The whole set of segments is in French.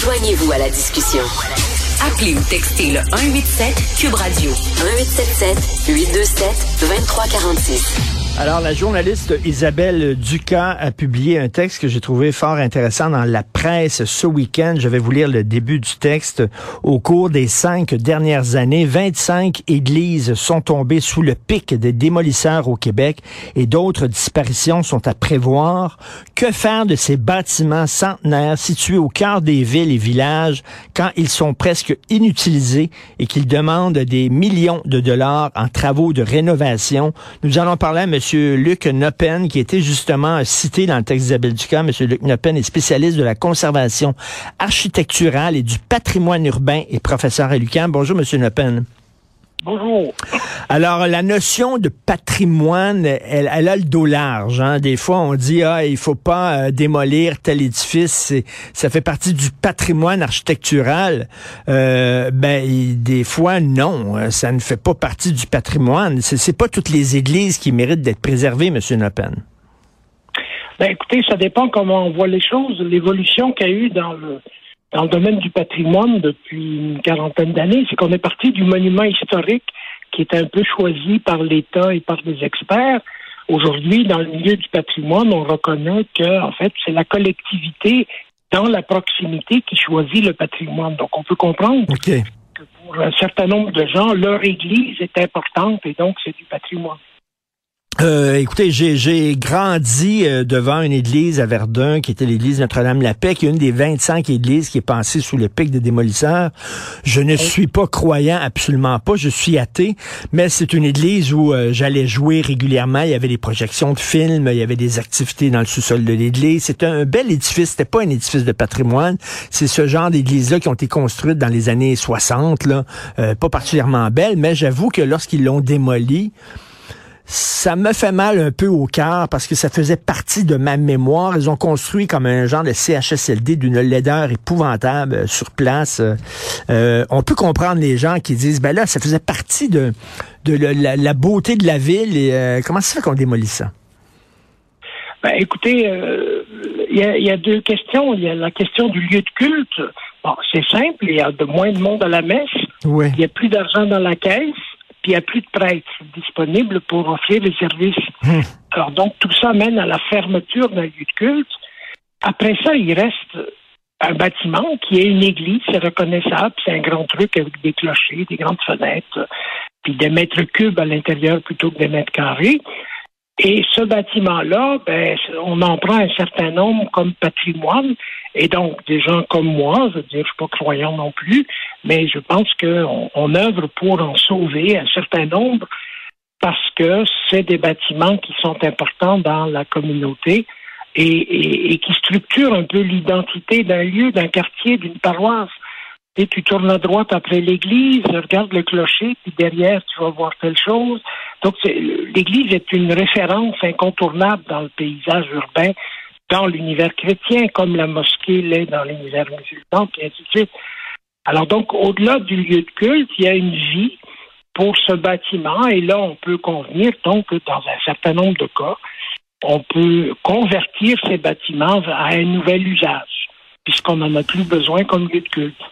Joignez-vous à la discussion. Appelez ou textez le 187 Cube Radio 1877 827 2346. Alors, la journaliste Isabelle Ducas a publié un texte que j'ai trouvé fort intéressant dans la presse ce week-end. Je vais vous lire le début du texte. Au cours des cinq dernières années, 25 églises sont tombées sous le pic des démolisseurs au Québec et d'autres disparitions sont à prévoir. Que faire de ces bâtiments centenaires situés au cœur des villes et villages quand ils sont presque inutilisés et qu'ils demandent des millions de dollars en travaux de rénovation? Nous allons parler à M. Luc Noppen, qui était justement cité dans le texte d'Isabelle Ducas. M. Luc Noppen est spécialiste de la conservation architecturale et du patrimoine urbain et professeur à l'UQAM. Bonjour, M. Noppen. Bonjour. Alors, la notion de patrimoine, elle, elle a le dos large. Hein. Des fois, on dit, ah, il faut pas euh, démolir tel édifice. Ça fait partie du patrimoine architectural. Euh, ben, des fois, non. Euh, ça ne fait pas partie du patrimoine. C'est pas toutes les églises qui méritent d'être préservées, M. Nopen. Ben, écoutez, ça dépend comment on voit les choses. L'évolution qu'il y a eu dans le dans le domaine du patrimoine depuis une quarantaine d'années, c'est qu'on est parti du monument historique qui est un peu choisi par l'État et par des experts. Aujourd'hui, dans le milieu du patrimoine, on reconnaît que, en fait, c'est la collectivité dans la proximité qui choisit le patrimoine. Donc, on peut comprendre que pour un certain nombre de gens, leur église est importante et donc c'est du patrimoine. Euh, écoutez, j'ai grandi euh, devant une église à Verdun, qui était l'église Notre-Dame-la-Paix, qui est une des 25 églises qui est passée sous le pic des démolisseurs. Je ne suis pas croyant, absolument pas. Je suis athée, mais c'est une église où euh, j'allais jouer régulièrement. Il y avait des projections de films, il y avait des activités dans le sous-sol de l'église. C'était un bel édifice. C'était pas un édifice de patrimoine. C'est ce genre d'église-là qui ont été construites dans les années 60, là. pas particulièrement belles, mais j'avoue que lorsqu'ils l'ont démoli, ça me fait mal un peu au cœur parce que ça faisait partie de ma mémoire. Ils ont construit comme un genre de CHSLD d'une laideur épouvantable euh, sur place. Euh, euh, on peut comprendre les gens qui disent, ben là, ça faisait partie de, de la, beauté de la ville. Et comment ça fait qu'on démolit ça? Ben, écoutez, il y, a, deux questions. Il y a la question du lieu de culte. Bon, c'est simple, il y a de moins de monde à la messe. Il y a plus d'argent dans la caisse puis il n'y a plus de prêtres disponibles pour offrir les services. Hmm. Alors donc tout ça mène à la fermeture d'un lieu de culte. Après ça, il reste un bâtiment qui est une église, c'est reconnaissable, c'est un grand truc avec des clochers, des grandes fenêtres, puis des mètres cubes à l'intérieur plutôt que des mètres carrés. Et ce bâtiment-là, ben, on en prend un certain nombre comme patrimoine. Et donc, des gens comme moi, je veux dire, je suis pas croyant non plus, mais je pense qu'on on œuvre pour en sauver un certain nombre parce que c'est des bâtiments qui sont importants dans la communauté et, et qui structurent un peu l'identité d'un lieu, d'un quartier, d'une paroisse. Et tu tournes à droite après l'église, regarde le clocher, puis derrière, tu vas voir telle chose. Donc, l'église est une référence incontournable dans le paysage urbain, dans l'univers chrétien, comme la mosquée l'est dans l'univers musulman, puis ainsi de suite. Alors donc, au-delà du lieu de culte, il y a une vie pour ce bâtiment, et là, on peut convenir, donc, dans un certain nombre de cas, on peut convertir ces bâtiments à un nouvel usage, puisqu'on n'en a plus besoin comme lieu de culte.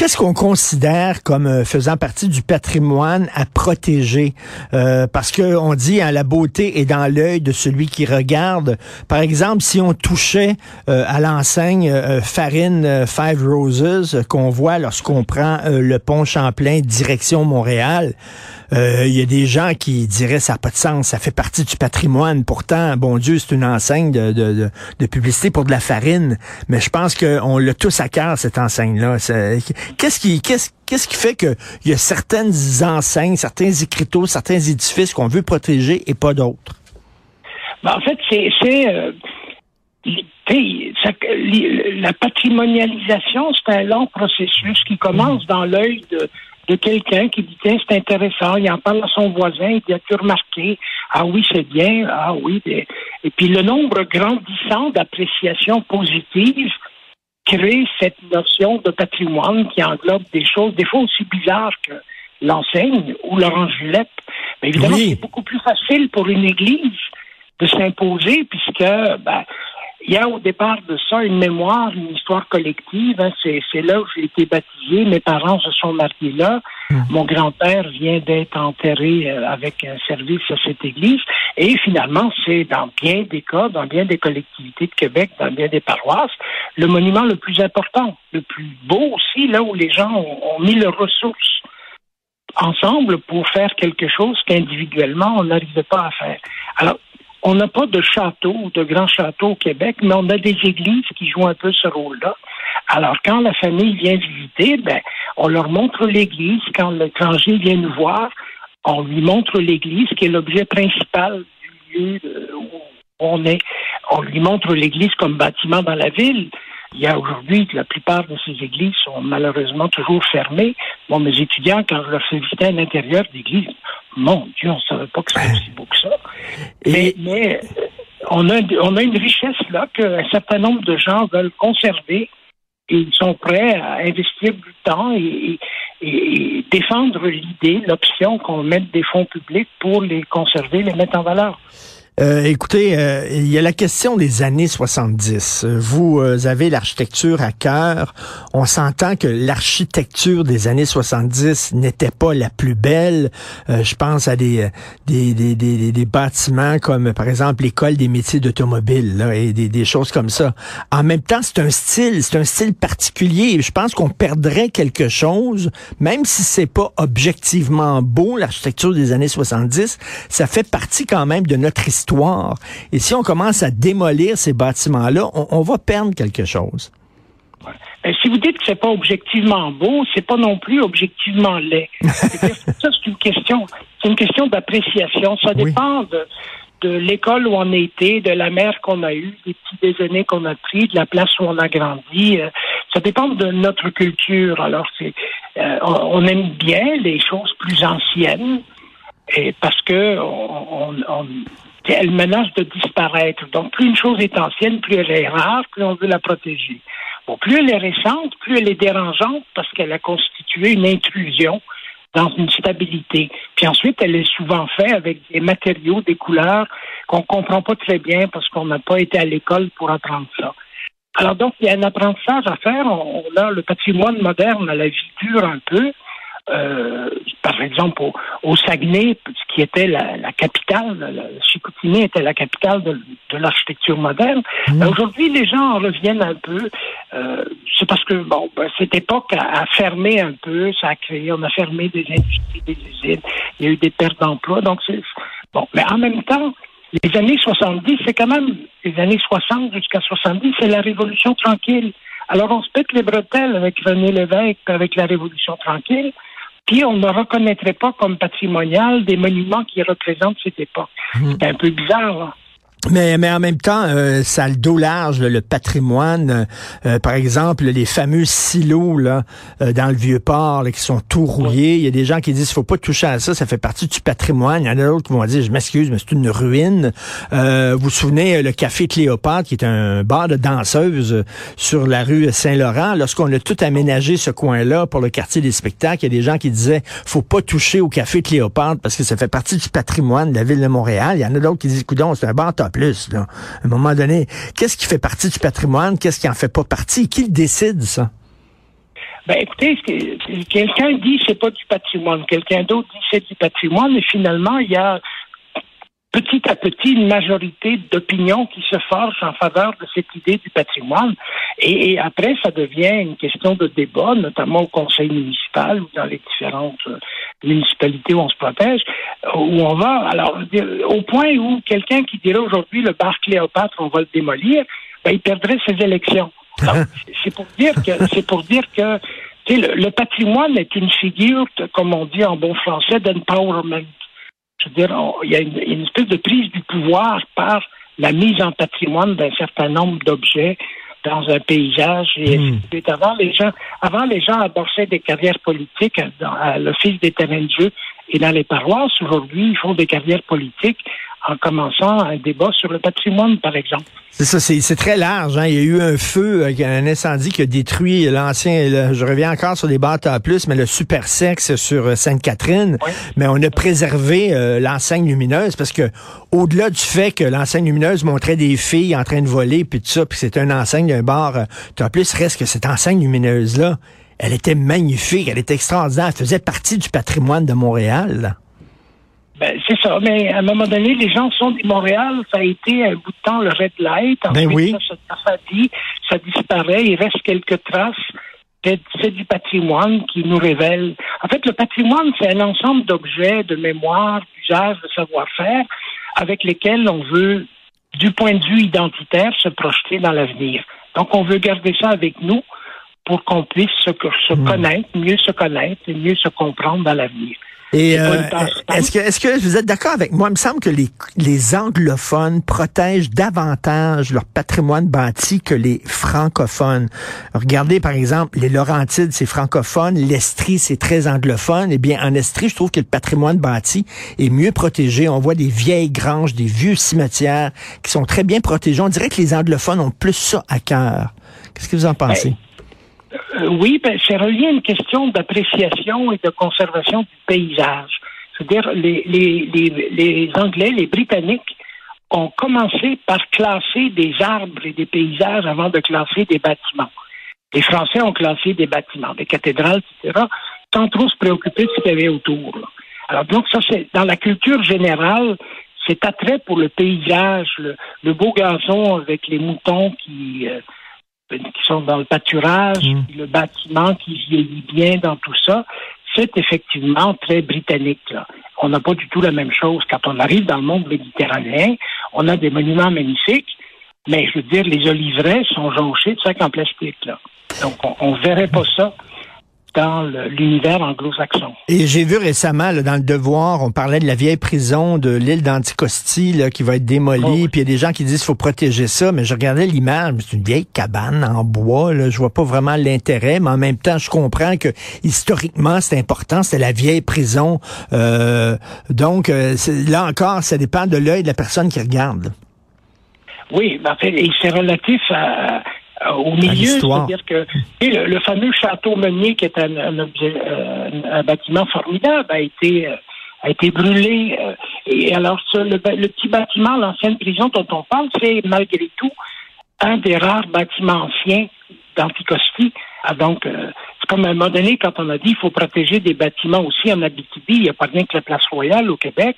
Qu'est-ce qu'on considère comme euh, faisant partie du patrimoine à protéger? Euh, parce que on dit hein, la beauté est dans l'œil de celui qui regarde. Par exemple, si on touchait euh, à l'enseigne Farine Five Roses qu'on voit lorsqu'on prend le pont Champlain direction Montréal, il y a des gens qui diraient ça n'a pas de sens, ça fait partie du patrimoine. Pourtant, bon Dieu, c'est une enseigne de, de, de, publicité pour de la farine. Mais je pense qu'on l'a tous à cœur, cette enseigne-là. Qu'est-ce qui, qu'est-ce, qu'est-ce qui fait qu'il y a certaines enseignes, certains écriteaux, certains édifices qu'on veut protéger et pas d'autres? Ben, en fait, c'est, c'est euh, la patrimonialisation, c'est un long processus qui commence dans l'œil de, de quelqu'un qui dit tiens c'est intéressant, il en parle à son voisin, il dit as-tu remarqué? Ah oui c'est bien, ah oui et puis le nombre grandissant d'appréciations positives créer cette notion de patrimoine qui englobe des choses des fois aussi bizarres que l'enseigne ou l'orange violette. Mais évidemment, c'est beaucoup plus facile pour une église de s'imposer puisque ben, il y a au départ de ça une mémoire, une histoire collective. Hein. C'est, là où j'ai été baptisé. Mes parents se sont mariés là. Hmm. Mon grand-père vient d'être enterré euh, avec un service à cette église. Et finalement, c'est dans bien des cas, dans bien des collectivités de Québec, dans bien des paroisses, le monument le plus important, le plus beau aussi, là où les gens ont, ont mis leurs ressources ensemble pour faire quelque chose qu'individuellement on n'arrivait pas à faire. Alors, on n'a pas de château, de grands châteaux au Québec, mais on a des églises qui jouent un peu ce rôle-là. Alors, quand la famille vient visiter, ben, on leur montre l'église. Quand l'étranger vient nous voir, on lui montre l'église, qui est l'objet principal du lieu où on est. On lui montre l'église comme bâtiment dans la ville. Il y a aujourd'hui, la plupart de ces églises sont malheureusement toujours fermées. Bon, mes étudiants, quand je leur fais visiter à l'intérieur d'église, mon Dieu, on ne savait pas que c'était aussi beau que ça. Mais, mais euh, on, a, on a une richesse là qu'un certain nombre de gens veulent conserver et ils sont prêts à investir du temps et, et défendre l'idée, l'option qu'on mette des fonds publics pour les conserver, les mettre en valeur. Euh, écoutez, euh, il y a la question des années 70. Vous euh, avez l'architecture à cœur. On s'entend que l'architecture des années 70 n'était pas la plus belle. je pense à des des, des, des, des, bâtiments comme, par exemple, l'école des métiers d'automobile et des, des choses comme ça. En même temps, c'est un style, c'est un style particulier. Je pense qu'on perdrait quelque chose, même si c'est pas objectivement beau, l'architecture des années 70, ça fait partie quand même de notre histoire et si on commence à démolir ces bâtiments-là, on, va perdre quelque chose. Ben, si vous dites que c'est pas objectivement beau, c'est pas non plus objectivement laid. ça, c'est une question, c'est une question d'appréciation. Ça dépend de, l'école où on a été, de la mère qu'on a eue, des petits déjeuners qu'on a pris, de la place où on a grandi. Euh, ça dépend de notre culture. Alors, c'est, euh, on, aime bien les choses plus anciennes, et parce que on, elle menace de disparaître. Donc, plus une chose est ancienne, plus elle est rare, plus on veut la protéger. Bon, plus elle est récente, plus elle est dérangeante parce qu'elle a constitué une intrusion dans une stabilité. Puis ensuite, elle est souvent faite avec des matériaux, des couleurs qu'on comprend pas très bien parce qu'on n'a pas été à l'école pour apprendre ça. Alors donc, il y a un apprentissage à faire. On, a le patrimoine moderne à la vie dure un peu. Euh, par exemple, au, Saguenay, qui était la, capitale, le Chicoutimi était la capitale de, l'architecture moderne. Mmh. Aujourd'hui, les gens en reviennent un peu. Euh, c'est parce que, bon, ben, cette époque a, fermé un peu, ça a créé, on a fermé des industries, des usines, il y a eu des pertes d'emplois. Donc, c'est bon. Mais en même temps, les années 70, c'est quand même les années 60 jusqu'à 70, c'est la révolution tranquille. Alors, on se pète les bretelles avec René Lévesque, avec la révolution tranquille puis on ne reconnaîtrait pas comme patrimonial des monuments qui représentent cette époque. Mmh. C'est un peu bizarre. Là. Mais, mais en même temps, euh, ça le dos large, le patrimoine. Euh, par exemple, les fameux silos là euh, dans le vieux port qui sont tout rouillés. Il y a des gens qui disent faut pas toucher à ça, ça fait partie du patrimoine. Il y en a d'autres qui vont dire, je m'excuse, mais c'est une ruine. vous vous souvenez, le café Cléopâtre, qui est un bar de danseuses sur la rue Saint-Laurent. Lorsqu'on a tout aménagé ce coin-là pour le quartier des spectacles, il y a des gens qui disaient, faut pas toucher au café Cléopâtre parce que ça fait partie du patrimoine de la ville de Montréal. Il y en a d'autres qui disent, coudon, c'est un bar plus. À un moment donné, qu'est-ce qui fait partie du patrimoine? Qu'est-ce qui en fait pas partie? Qui le décide, ça? Ben, écoutez, quelqu'un dit c'est pas du patrimoine, quelqu'un d'autre dit c'est du patrimoine, et finalement, il y a petit à petit une majorité d'opinions qui se forgent en faveur de cette idée du patrimoine. Et, après, ça devient une question de débat, notamment au conseil municipal ou dans les différentes euh, municipalités où on se protège, où on va. Alors, au point où quelqu'un qui dirait aujourd'hui le bar Cléopâtre, on va le démolir, ben, il perdrait ses élections. c'est pour dire que c'est pour dire que le, le patrimoine est une figure, comme on dit en bon français, d'empowerment. Je veux dire, il y a une, espèce de prise du pouvoir par la mise en patrimoine d'un certain nombre d'objets dans un paysage. Et hmm. avant, les gens, avant, les gens abordaient des carrières politiques dans, à l'office des terrains de jeu et dans les paroisses. Aujourd'hui, ils font des carrières politiques en commençant un débat sur le patrimoine, par exemple. C'est ça, c'est très large. Hein. Il y a eu un feu, euh, un incendie qui a détruit l'ancien, je reviens encore sur les bateaux à plus, mais le super sexe sur euh, Sainte-Catherine. Mais on a préservé euh, l'enseigne lumineuse parce que au-delà du fait que l'enseigne lumineuse montrait des filles en train de voler, puis tout ça, puis c'était une enseigne d'un bar, tu plus reste que cette enseigne lumineuse-là, elle était magnifique, elle était extraordinaire, elle faisait partie du patrimoine de Montréal. Ben, c'est ça. Mais à un moment donné, les gens sont du Montréal. Ça a été un bout de temps le red light. ben oui. ça, ça, ça disparaît. Il reste quelques traces. C'est du patrimoine qui nous révèle. En fait, le patrimoine, c'est un ensemble d'objets, de mémoire, d'usage, de savoir-faire avec lesquels on veut, du point de vue identitaire, se projeter dans l'avenir. Donc, on veut garder ça avec nous pour qu'on puisse se, se hmm. connaître, mieux se connaître et mieux se comprendre dans l'avenir. Et euh, est-ce que, est-ce que vous êtes d'accord avec moi? Il me semble que les, les anglophones protègent davantage leur patrimoine bâti que les francophones. Regardez, par exemple, les Laurentides, c'est francophone, l'Estrie, c'est très anglophone. Eh bien, en Estrie, je trouve que le patrimoine bâti est mieux protégé. On voit des vieilles granges, des vieux cimetières qui sont très bien protégés. On dirait que les anglophones ont plus ça à cœur. Qu'est-ce que vous en pensez? Oui, ben, c'est relié à une question d'appréciation et de conservation du paysage. C'est-à-dire, les, les, les, Anglais, les Britanniques ont commencé par classer des arbres et des paysages avant de classer des bâtiments. Les Français ont classé des bâtiments, des cathédrales, etc., sans trop se préoccuper de ce qu'il y avait autour. Alors donc ça, c'est dans la culture générale, cet attrait pour le paysage, le, beau gazon avec les moutons qui euh, qui sont dans le pâturage, mm. le bâtiment qui vieillit bien dans tout ça, c'est effectivement très britannique. Là. On n'a pas du tout la même chose. Quand on arrive dans le monde méditerranéen, on a des monuments magnifiques, mais je veux dire, les oliveraies sont jonchés de sacs en plastique. Là. Donc, on ne verrait pas ça dans l'univers anglo-saxon. Et j'ai vu récemment, dans le Devoir, on parlait de la vieille prison de l'île d'Anticosti qui va être démolie, oh puis il y a des gens qui disent qu'il faut protéger ça, mais je regardais l'image, c'est une vieille cabane en bois, là, je vois pas vraiment l'intérêt, mais en même temps, je comprends que historiquement, c'est important, c'était la vieille prison. Euh, donc, euh, là encore, ça dépend de l'œil de la personne qui regarde. Oui, en fait, et c'est relatif à au milieu, c'est-à-dire que le, fameux château Meunier, qui est un, un, euh, un bâtiment formidable, a été euh, a été brûlé. et alors, le, petit bâtiment, l'ancienne prison dont on parle, c'est malgré tout un des rares bâtiments anciens d'Anticosti. Ah, donc, c'est comme à un moment donné, quand on a dit qu'il faut protéger des bâtiments aussi en Abitibi, il n'y a pas rien que la place royale au Québec.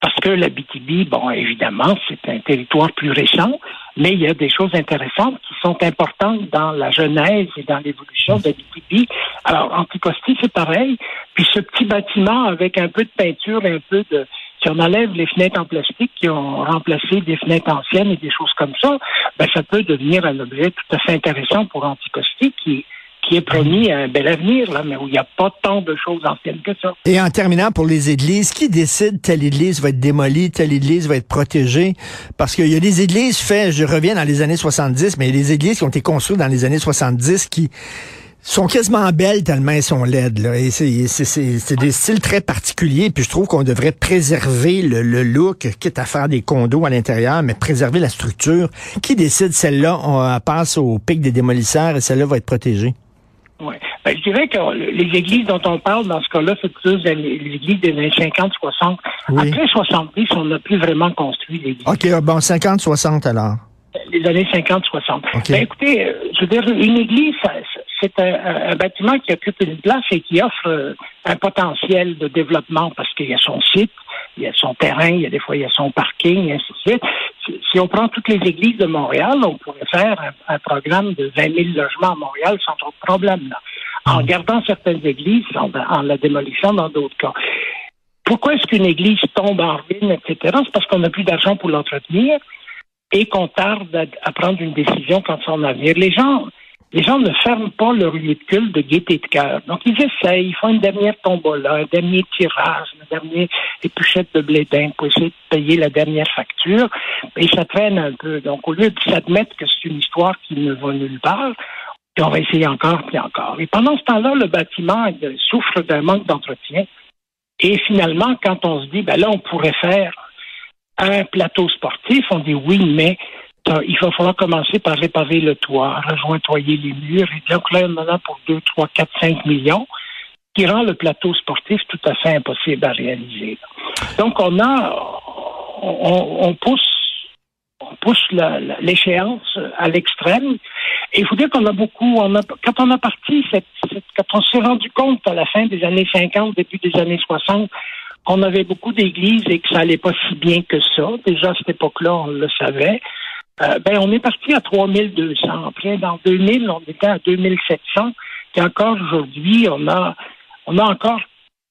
Parce que l'Abitibi, bon, évidemment, c'est un territoire plus récent, mais il y a des choses intéressantes qui sont importantes dans la genèse et dans l'évolution d'Abitibi. Alors, Anticosti, c'est pareil. Puis ce petit bâtiment avec un peu de peinture et un peu de... Si on enlève les fenêtres en plastique qui ont remplacé des fenêtres anciennes et des choses comme ça, ben, ça peut devenir un objet tout à fait intéressant pour Anticosti qui qui est promis un bel avenir, là, mais où il n'y a pas tant de choses anciennes que ça. Et en terminant pour les églises, qui décide telle église va être démolie, telle église va être protégée? Parce qu'il y a des églises faites, je reviens dans les années 70, mais il y a des églises qui ont été construites dans les années 70 qui sont quasiment belles tellement elles sont laides. Là. Et c'est, des styles très particuliers. Puis je trouve qu'on devrait préserver le, le, look, quitte à faire des condos à l'intérieur, mais préserver la structure. Qui décide celle-là, on passe au pic des démolisseurs et celle-là va être protégée? Oui. Ben, je dirais que les églises dont on parle dans ce cas-là, c'est plus les églises des années 50, 60. Après 70, on n'a plus vraiment construit l'église. OK, ah, bon, 50, 60 alors. Les années 50, 60. Ben, écoutez, euh, je veux dire, une église, c'est un, bâtiment qui occupe une place et qui offre euh, un potentiel de développement parce qu'il y a son site, il y a son terrain, il y a des fois il y a son parking, et ainsi de suite. Si, on prend toutes les églises de Montréal, on pourrait faire un, programme de 20 000 logements à Montréal sans trop de problème. Là, en hmm. gardant certaines églises, en, en la démolissant dans d'autres cas. Pourquoi est-ce qu'une église tombe en ruine, etc.? C'est parce qu'on n'a plus d'argent pour l'entretenir et qu'on tarde à, à, prendre une décision quant à son avenir. Les gens, les gens ne ferment pas leur lieu de gaieté de cœur. Donc, ils essayent, ils font une dernière tombola, un dernier tirage, une dernière épluchette de blé pour essayer de payer la dernière facture. Et ça traîne un peu. Donc, au lieu de s'admettre que c'est une histoire qui ne va nulle part, on va essayer encore et encore. Et pendant ce temps-là, le bâtiment souffre d'un manque d'entretien. Et finalement, quand on se dit, ben là, on pourrait faire un plateau sportif. On dit oui, mais il va falloir commencer par réparer le toit, rejointoyer les murs. Et donc là, a pour 2, 3, 4, 5 millions, qui rend le plateau sportif tout à fait impossible à réaliser. Donc on a, on, pousse, on pousse l'échéance à l'extrême. Et il faut dire qu'on a beaucoup, quand on a parti, cette, quand on s'est rendu compte à la fin des années 50, début des années 60, qu'on avait beaucoup d'églises et que ça allait pas si bien que ça. Déjà à cette époque-là, on le savait. Euh, ben, on est parti à 3200. Après, dans 2000, on était à 2700. Et encore aujourd'hui, on a, on a encore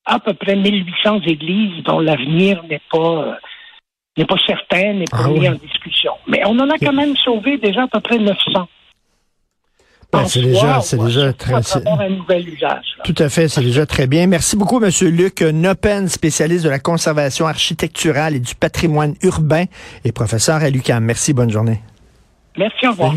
à peu près 1800 églises dont l'avenir n'est pas, euh, n'est pas certain, n'est pas ah mis en discussion. Mais on en a quand même sauvé déjà à peu près 900. Ben, c'est déjà, c'est déjà très. Un nouvel usage, Tout à fait, c'est déjà très bien. Merci beaucoup, Monsieur Luc Nopen, spécialiste de la conservation architecturale et du patrimoine urbain et professeur à l'UQAM. Merci, bonne journée. Merci, au revoir.